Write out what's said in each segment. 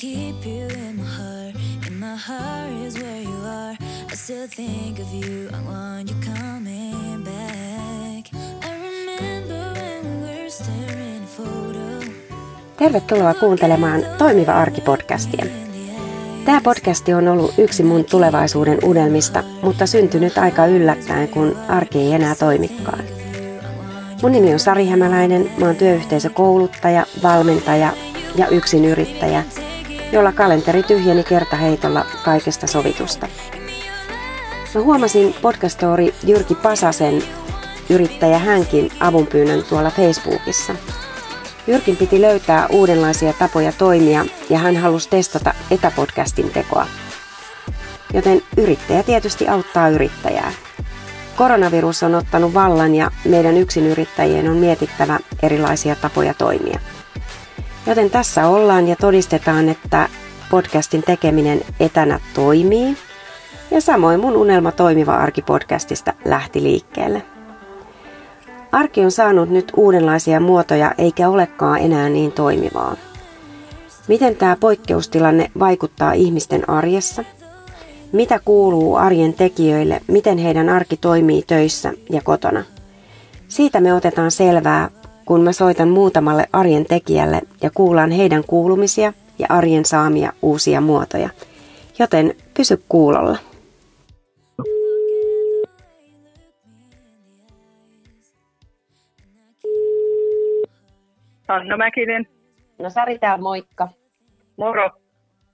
Keep you in my heart, and my heart is where you are. I still think of you, I want you coming back. I remember when we were staring at a photo. Tervetuloa kuuntelemaan Toimiva arki-podcastia. Tämä podcasti on ollut yksi mun tulevaisuuden unelmista, mutta syntynyt aika yllättäen, kun arki ei enää toimikaan. Mun nimi on Sari Hämäläinen, mä oon työyhteisökouluttaja, valmentaja ja yrittäjä, jolla kalenteri tyhjeni kertaheitolla kaikesta sovitusta. Mä huomasin podcastori Jyrki Pasasen yrittäjä hänkin avunpyynnön tuolla Facebookissa. Jyrkin piti löytää uudenlaisia tapoja toimia ja hän halusi testata etäpodcastin tekoa. Joten yrittäjä tietysti auttaa yrittäjää. Koronavirus on ottanut vallan ja meidän yksinyrittäjien on mietittävä erilaisia tapoja toimia. Joten tässä ollaan ja todistetaan, että podcastin tekeminen etänä toimii. Ja samoin mun unelma toimiva arki podcastista lähti liikkeelle. Arki on saanut nyt uudenlaisia muotoja eikä olekaan enää niin toimivaa. Miten tämä poikkeustilanne vaikuttaa ihmisten arjessa? Mitä kuuluu arjen tekijöille, miten heidän arki toimii töissä ja kotona? Siitä me otetaan selvää kun mä soitan muutamalle arjen tekijälle ja kuulan heidän kuulumisia ja arjen saamia uusia muotoja. Joten pysy kuulolla. Anna Mäkinen. No Sari täällä, moikka. Moro.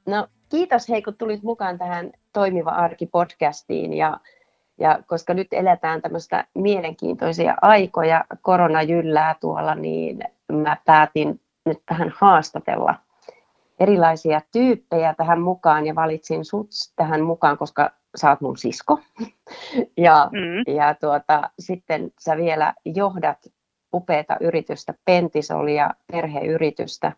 No kiitos hei, kun tulit mukaan tähän Toimiva arki podcastiin ja ja koska nyt eletään tämmöistä mielenkiintoisia aikoja, korona jyllää tuolla, niin mä päätin nyt tähän haastatella erilaisia tyyppejä tähän mukaan ja valitsin sut tähän mukaan, koska sä oot mun sisko. Ja, mm. ja tuota, sitten sä vielä johdat upeata yritystä, Pentisolia, perheyritystä,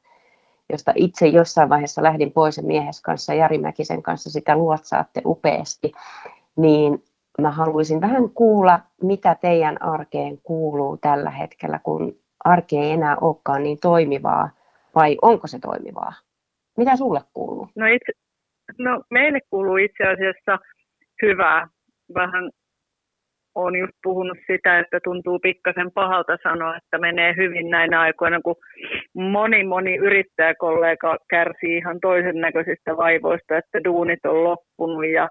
josta itse jossain vaiheessa lähdin pois miehes kanssa, Jari Mäkisen kanssa sitä luotsaatte upeasti. Niin mä haluaisin vähän kuulla, mitä teidän arkeen kuuluu tällä hetkellä, kun arki ei enää olekaan niin toimivaa, vai onko se toimivaa? Mitä sulle kuuluu? No, itse, no meille kuuluu itse asiassa hyvää. Vähän olen just puhunut sitä, että tuntuu pikkasen pahalta sanoa, että menee hyvin näinä aikoina, kun moni moni yrittäjäkollega kärsii ihan toisen näköisistä vaivoista, että duunit on loppunut ja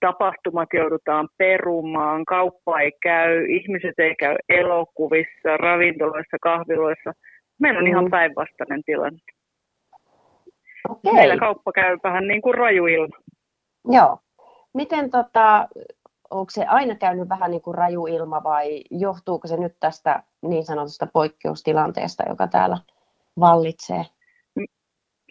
tapahtumat joudutaan perumaan, kauppa ei käy, ihmiset ei käy elokuvissa, ravintoloissa, kahviloissa. Meillä on mm. ihan päinvastainen tilanne. Okay. Meillä kauppa käy vähän niin kuin raju ilma. Joo. Miten tota, onko se aina käynyt vähän niin kuin raju ilma vai johtuuko se nyt tästä niin sanotusta poikkeustilanteesta, joka täällä vallitsee?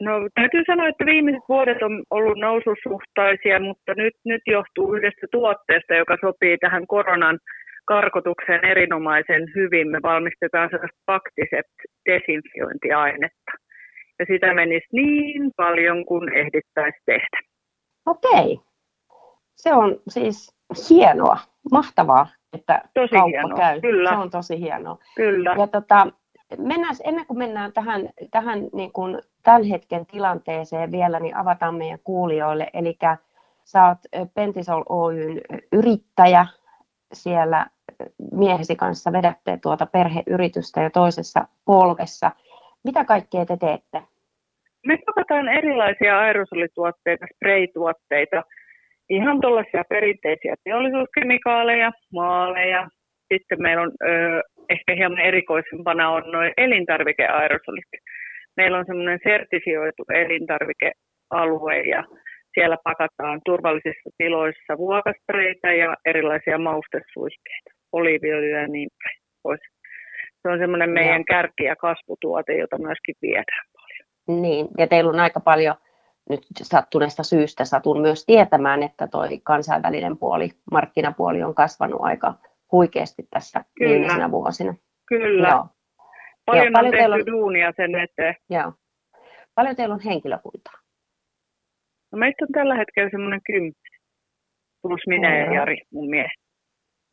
No täytyy sanoa, että viimeiset vuodet on ollut noususuhtaisia, mutta nyt, nyt johtuu yhdestä tuotteesta, joka sopii tähän koronan karkotukseen erinomaisen hyvin. Me valmistetaan sellaista paktiset desinfiointiainetta. Ja sitä menisi niin paljon kuin ehdittäisi tehdä. Okei. Se on siis hienoa, mahtavaa, että tosi kauppa hienoa. käy. Kyllä. Se on tosi hienoa. Kyllä. Ja tota, mennään, ennen kuin mennään tähän, tähän niin kuin tämän hetken tilanteeseen vielä, niin avataan meidän kuulijoille. Eli sä oot Pentisol Oyn yrittäjä siellä miehesi kanssa vedätte tuota perheyritystä ja toisessa polvessa. Mitä kaikkea te teette? Me tuotetaan erilaisia aerosolituotteita, spraytuotteita, ihan tuollaisia perinteisiä teollisuuskemikaaleja, maaleja. Sitten meillä on ö, ehkä hieman erikoisempana on noin elintarvikeaerosolit. Meillä on semmoinen sertifioitu elintarvikealue ja siellä pakataan turvallisissa tiloissa vuokastreita ja erilaisia maustesuihkeita, oliiviöljyä ja niin pois. Se on semmoinen meidän kärki- ja kasvutuote, jota myöskin viedään paljon. Niin, ja teillä on aika paljon nyt sattuneesta syystä satun myös tietämään, että tuo kansainvälinen puoli, markkinapuoli on kasvanut aika huikeasti tässä Kyllä. viimeisenä vuosina. Kyllä. Joo. Paljon, Joo, paljon on tehty on... duunia sen eteen. Joo. Paljon teillä on henkilökuntaa? No meistä on tällä hetkellä semmoinen kymppi. Plus minä ja Jari, mun mies.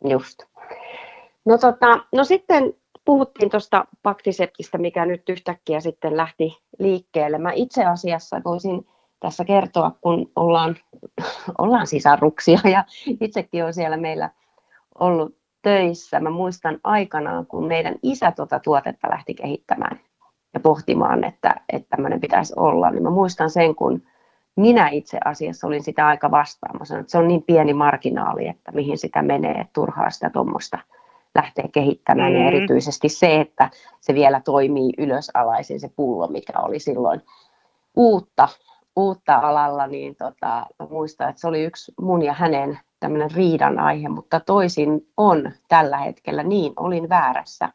Just. No, tota, no sitten puhuttiin tuosta paktiseptistä, mikä nyt yhtäkkiä sitten lähti liikkeelle. Mä itse asiassa voisin tässä kertoa, kun ollaan, ollaan sisaruksia ja itsekin on siellä meillä ollut töissä. Mä muistan aikanaan, kun meidän isä tuota tuotetta lähti kehittämään ja pohtimaan, että, että tämmöinen pitäisi olla, niin mä muistan sen, kun minä itse asiassa olin sitä aika vastaan. Mä sanoin, että se on niin pieni marginaali, että mihin sitä menee, että turhaa sitä tuommoista lähtee kehittämään. Mm. Ja erityisesti se, että se vielä toimii ylösalaisin se pullo, mikä oli silloin uutta, uutta alalla, niin tota, muistan, että se oli yksi mun ja hänen tämmöinen riidan aihe, mutta toisin on tällä hetkellä, niin olin väärässä.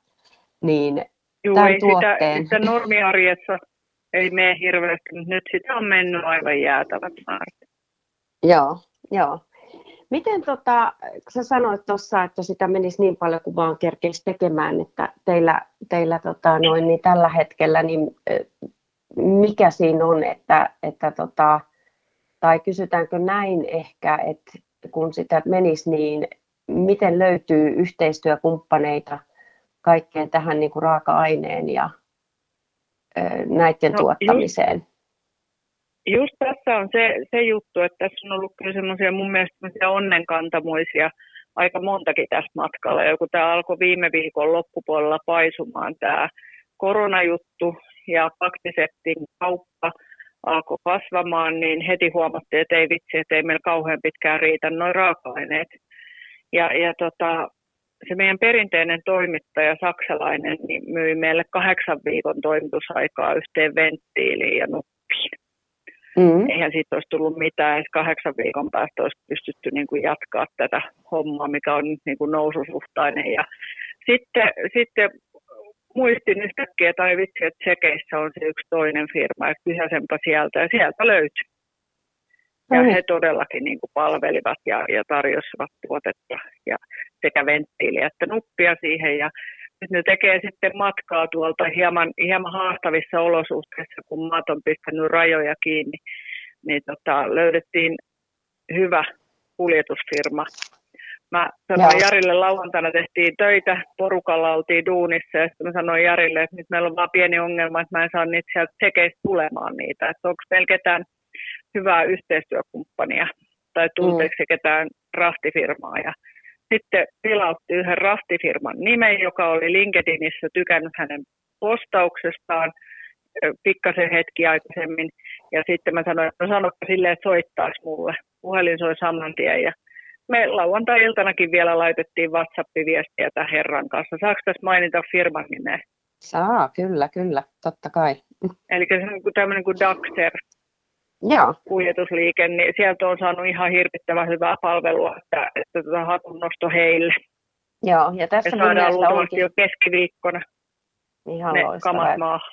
Niin Juu, tämän ei tuotteen... sitä, sitä normiarjessa ei mene hirveästi, mutta nyt sitä on mennyt aivan jäätävät määrät. Joo, joo. Miten tota, sä sanoit tuossa, että sitä menisi niin paljon kuin vaan kerkeisi tekemään, että teillä, teillä tota, noin, niin tällä hetkellä, niin mikä siinä on, että, että tota, tai kysytäänkö näin ehkä, että kun sitä menisi, niin miten löytyy yhteistyökumppaneita kaikkeen tähän niin kuin raaka-aineen ja näiden no, tuottamiseen? Just, tässä on se, se juttu, että tässä on ollut kyllä semmoisia mun mielestä onnenkantamuisia aika montakin tässä matkalla. Ja kun tämä alkoi viime viikon loppupuolella paisumaan tämä koronajuttu ja paktiseptin kauppa alkoi kasvamaan, niin heti huomattiin, että ei vitsi, että ei meillä kauhean pitkään riitä noin raaka-aineet. Ja, ja tota, se meidän perinteinen toimittaja, saksalainen, niin myi meille kahdeksan viikon toimitusaikaa yhteen venttiiliin ja nuppiin. Mm. Eihän siitä olisi tullut mitään, edes kahdeksan viikon päästä olisi pystytty niin kuin jatkaa tätä hommaa, mikä on niin kuin noususuhtainen. Ja sitten, sitten muistin yhtäkkiä, tai vitsi, että Tsekeissä on se yksi toinen firma, että kysäsenpä sieltä, ja sieltä löytyi. Ja he todellakin niin kuin palvelivat ja, ja tarjosivat tuotetta ja sekä venttiiliä että nuppia siihen. Ja nyt ne tekee sitten matkaa tuolta hieman, hieman haastavissa olosuhteissa, kun maat on pistänyt rajoja kiinni. Niin tota, löydettiin hyvä kuljetusfirma. Mä sanoin. Jarille lauantaina tehtiin töitä, porukalla oltiin duunissa ja sitten mä sanoin Jarille, että nyt meillä on vaan pieni ongelma, että mä en saa niitä sieltä sekeistä tulemaan niitä. Että onko meillä ketään hyvää yhteistyökumppania tai tunteeksi mm. ketään rahtifirmaa. Ja sitten tilautti yhden rahtifirman nimen, joka oli LinkedInissä tykännyt hänen postauksestaan pikkasen hetki aikaisemmin. Ja sitten mä sanoin, että no sanoppa silleen, että soittaisi mulle. Puhelin soi saman tien ja me lauantai-iltanakin vielä laitettiin WhatsApp-viestiä tämän herran kanssa. Saako tässä mainita firman nimeä? Saa, kyllä, kyllä, totta kai. Eli se on tämmöinen kuin Daxer, Joo. kuljetusliike, niin sieltä on saanut ihan hirvittävän hyvää palvelua, että, että tota hatun nosto heille. Joo, ja tässä Me saadaan luultavasti jo keskiviikkona ihan ne kamat maahan.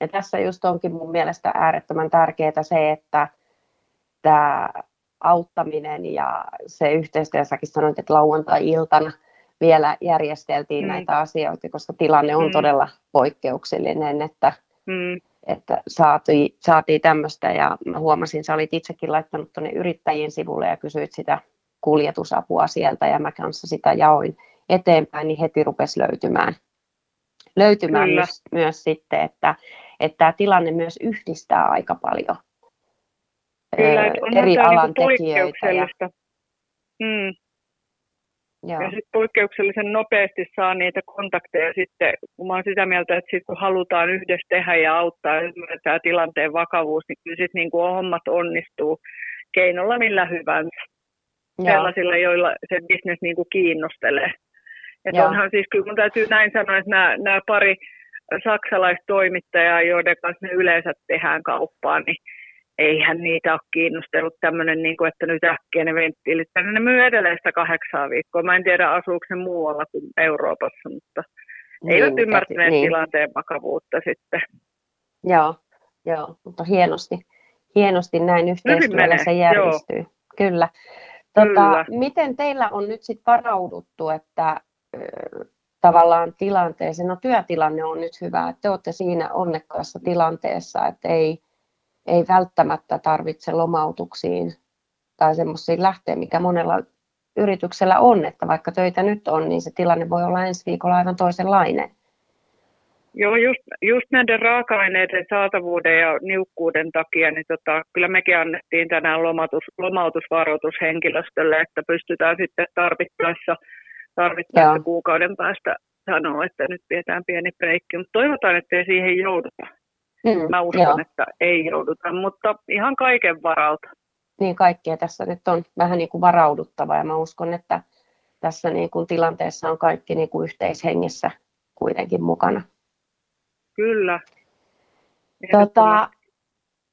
Ja tässä just onkin mun mielestä äärettömän tärkeää se, että tämä auttaminen ja se yhteistyö, jossakin sanoit, että lauantai-iltana vielä järjesteltiin mm. näitä asioita, koska tilanne on mm. todella poikkeuksellinen, että mm että saatiin, saatiin tämmöistä ja mä huomasin, sä olit itsekin laittanut tuonne yrittäjien sivulle ja kysyit sitä kuljetusapua sieltä ja mä kanssa sitä jaoin eteenpäin, niin heti rupesi löytymään, löytymään myös, myös sitten, että, että tämä tilanne myös yhdistää aika paljon Kyllä, eri alan niin tekijöitä. Ja, mm. Joo. Ja sitten poikkeuksellisen nopeasti saa niitä kontakteja sitten, kun mä oon sitä mieltä, että sit kun halutaan yhdessä tehdä ja auttaa ja ymmärtää tilanteen vakavuus, niin kyllä sitten niin hommat onnistuu keinolla millä hyvänsä. Joo. Sellaisilla, joilla se bisnes niin kuin kiinnostelee. Ja onhan siis, kyllä mun täytyy näin sanoa, että nämä, nämä pari saksalaistoimittajaa, joiden kanssa me yleensä tehdään kauppaa, niin eihän niitä ole kiinnostellut tämmöinen, niin kuin, että nyt äkkiä ne venttiilit. Ne myy edelleen sitä kahdeksaa viikkoa. Mä en tiedä, asuuko ne muualla kuin Euroopassa, mutta niin, eivät ymmärtäneet niin. tilanteen vakavuutta sitten. Joo, joo, mutta hienosti, hienosti näin yhteistyöllä se järjestyy. Joo. Kyllä. Tota, Kyllä. Miten teillä on nyt sitten varauduttu, että tavallaan tilanteeseen, no työtilanne on nyt hyvä, että te olette siinä onnekkaassa tilanteessa, että ei, ei välttämättä tarvitse lomautuksiin tai semmoisiin lähteä, mikä monella yrityksellä on, että vaikka töitä nyt on, niin se tilanne voi olla ensi viikolla aivan toisenlainen. Joo, just, just näiden raaka-aineiden saatavuuden ja niukkuuden takia, niin tota, kyllä mekin annettiin tänään lomautus, lomautusvaroitus henkilöstölle, että pystytään sitten tarvittaessa, tarvittaessa kuukauden päästä sanoa, että nyt pidetään pieni breikki, mutta toivotaan, että ei siihen jouduta. Mm, Mä uskon, joo. että ei jouduta, mutta ihan kaiken varalta. Niin kaikkea tässä nyt on vähän niin kuin varauduttava ja mä uskon, että tässä niin kuin tilanteessa on kaikki niin kuin yhteishengessä kuitenkin mukana. Kyllä. Tota,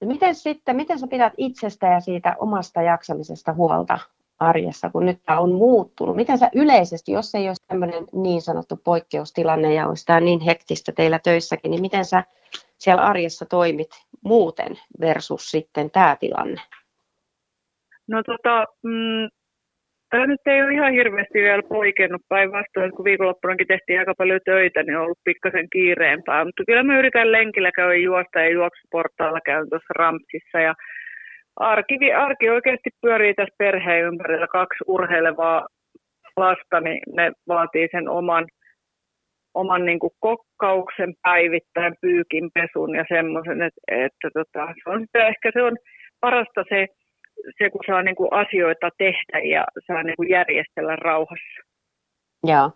miten sitten, miten sä pidät itsestä ja siitä omasta jaksamisesta huolta arjessa, kun nyt tämä on muuttunut? Miten sä yleisesti, jos ei olisi tämmöinen niin sanottu poikkeustilanne ja olisi tämä niin hektistä teillä töissäkin, niin miten sä siellä arjessa toimit muuten versus sitten tämä tilanne? No tota, mm, Tämä nyt ei ole ihan hirveästi vielä poikennut päinvastoin, kun viikonloppunakin tehtiin aika paljon töitä, niin on ollut pikkasen kiireempää. Mutta kyllä mä yritän lenkillä käydä juosta ja juoksuportaalla käyn tuossa rampsissa. Ja arki, arki oikeasti pyörii tässä perheen ympärillä. Kaksi urheilevaa lasta, niin ne vaatii sen oman, oman niin kuin kokkauksen päivittäin, pyykin pesun ja semmoisen, että, että tota, se on ehkä se on parasta se, se, kun saa niin kuin asioita tehdä ja saa niin kuin järjestellä rauhassa. Joo.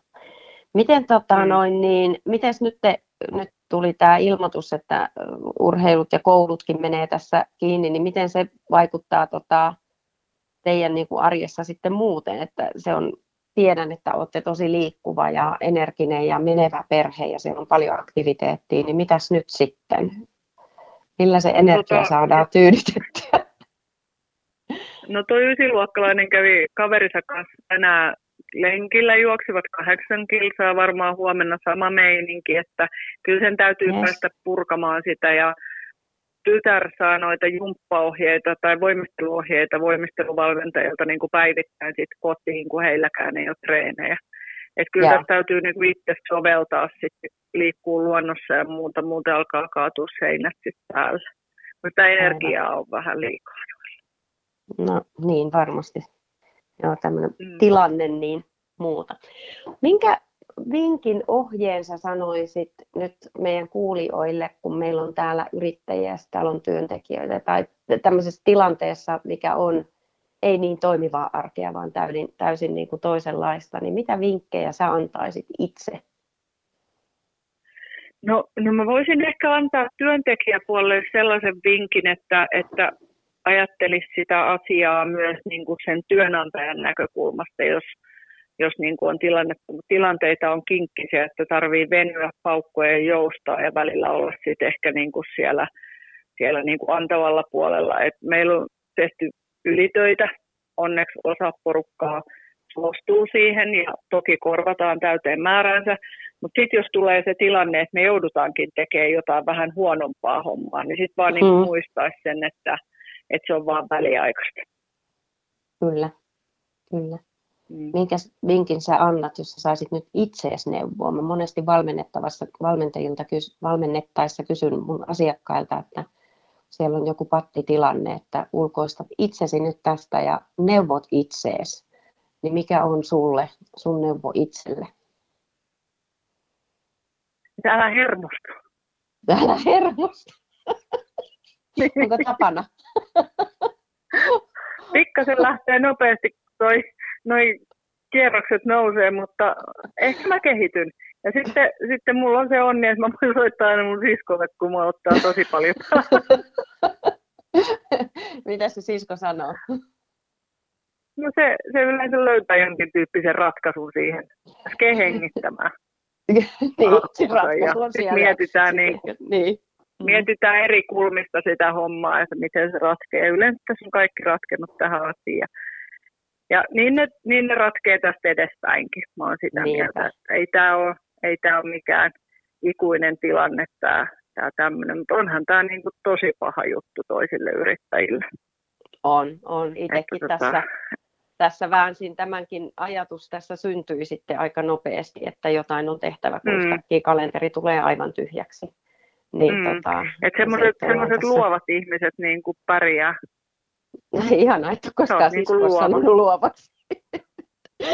Miten, tota, mm. noin, niin, mites nyt, te, nyt tuli tämä ilmoitus, että urheilut ja koulutkin menee tässä kiinni, niin miten se vaikuttaa tota, teidän niin kuin arjessa sitten muuten, että se on, tiedän, että olette tosi liikkuva ja energinen ja menevä perhe ja siellä on paljon aktiviteettia, niin mitäs nyt sitten? Millä se energia tota, saadaan tyydytettyä? No tuo ysiluokkalainen kävi kaverinsa kanssa tänään lenkillä, juoksivat kahdeksan kilsaa, varmaan huomenna sama meininki, että kyllä sen täytyy yes. päästä purkamaan sitä ja tytär saa noita jumppaohjeita tai voimisteluohjeita voimisteluvalmentajilta niin kuin päivittäin sit kotiin, kun heilläkään ei ole treenejä. Et kyllä yeah. täytyy niin kuin itse soveltaa sitten, liikkuu luonnossa ja muuta, muuten alkaa kaatua seinät sitten päällä. Mutta energiaa on vähän liikaa. No niin, varmasti. Joo, tämmöinen mm. tilanne niin muuta. Minkä vinkin ohjeen sä sanoisit nyt meidän kuulijoille, kun meillä on täällä yrittäjiä täällä on työntekijöitä, tai tämmöisessä tilanteessa, mikä on ei niin toimivaa arkea, vaan täysin, täysin niin kuin toisenlaista, niin mitä vinkkejä sä antaisit itse? No, no mä voisin ehkä antaa työntekijäpuolelle sellaisen vinkin, että, että ajattelisi sitä asiaa myös niin kuin sen työnantajan näkökulmasta, jos, jos niin kuin on tilanne, tilanteita on kinkkisiä, että tarvii venyä, paukkoja ja joustaa ja välillä olla sitten ehkä niin kuin siellä, siellä niin kuin antavalla puolella. Et meillä on tehty ylitöitä, onneksi osa porukkaa suostuu siihen ja toki korvataan täyteen määränsä, mutta sitten jos tulee se tilanne, että me joudutaankin tekemään jotain vähän huonompaa hommaa, niin sitten vaan mm. niin muistaisi sen, että – että se on vaan väliaikaista. Kyllä, kyllä. Minkä vinkin sä annat, jos sä saisit nyt itseesi neuvoa? Mä monesti valmennettavassa, valmentajilta valmennettaessa kysyn mun asiakkailta, että siellä on joku pattitilanne, että ulkoistat itsesi nyt tästä ja neuvot itseesi. Niin mikä on sulle, sun neuvo itselle? Älä hermostu. Älä hermostu. Onko tapana? Pikkasen lähtee nopeasti toi, noi kierrokset nousee, mutta ehkä mä kehityn. Ja sitten, sitten mulla on se onni, että mä voin soittaa aina mun siskolle, kun mä ottaa tosi paljon. Mitä se sisko sanoo? No se, se yleensä löytää jonkin tyyppisen ratkaisun siihen. Äsken hengittämään. niin, se ratkaisu on siellä. Mietitään, niin, niin. Mm. mietitään eri kulmista sitä hommaa, että miten se ratkeaa. Yleensä tässä on kaikki ratkennut tähän asiaan. Ja niin ne, niin ne ratkee tästä edespäinkin. Mä oon sitä Niinpä. mieltä, että ei tämä ole, ei tää ole mikään ikuinen tilanne tämä, tämä tämmöinen, mutta onhan tämä niin kuin tosi paha juttu toisille yrittäjille. On, on. Itsekin tota- tässä, tässä väänsin tämänkin ajatus tässä syntyi sitten aika nopeasti, että jotain on tehtävä, kun mm. kalenteri tulee aivan tyhjäksi. Niin, mm. tota, että semmoiset, semmoiset luovat ihmiset niin kuin pärjää. Ihanaa, että koskaan niin sisko sanonut luovaksi.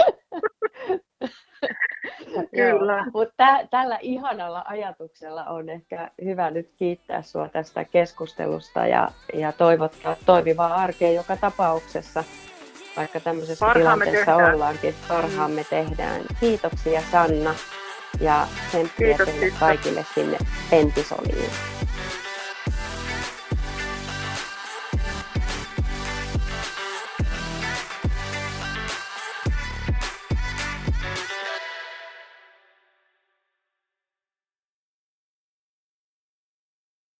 Kyllä. Mutta tä, tällä ihanalla ajatuksella on ehkä hyvä nyt kiittää sinua tästä keskustelusta ja, ja toivottaa toimivaa arkea joka tapauksessa, vaikka tämmöisessä Parhaamme tilanteessa tehdään. ollaankin. Parhaamme tehdään. Kiitoksia Sanna ja tsemppiä Kiitos, teille Titta. kaikille sinne Pentisoliin.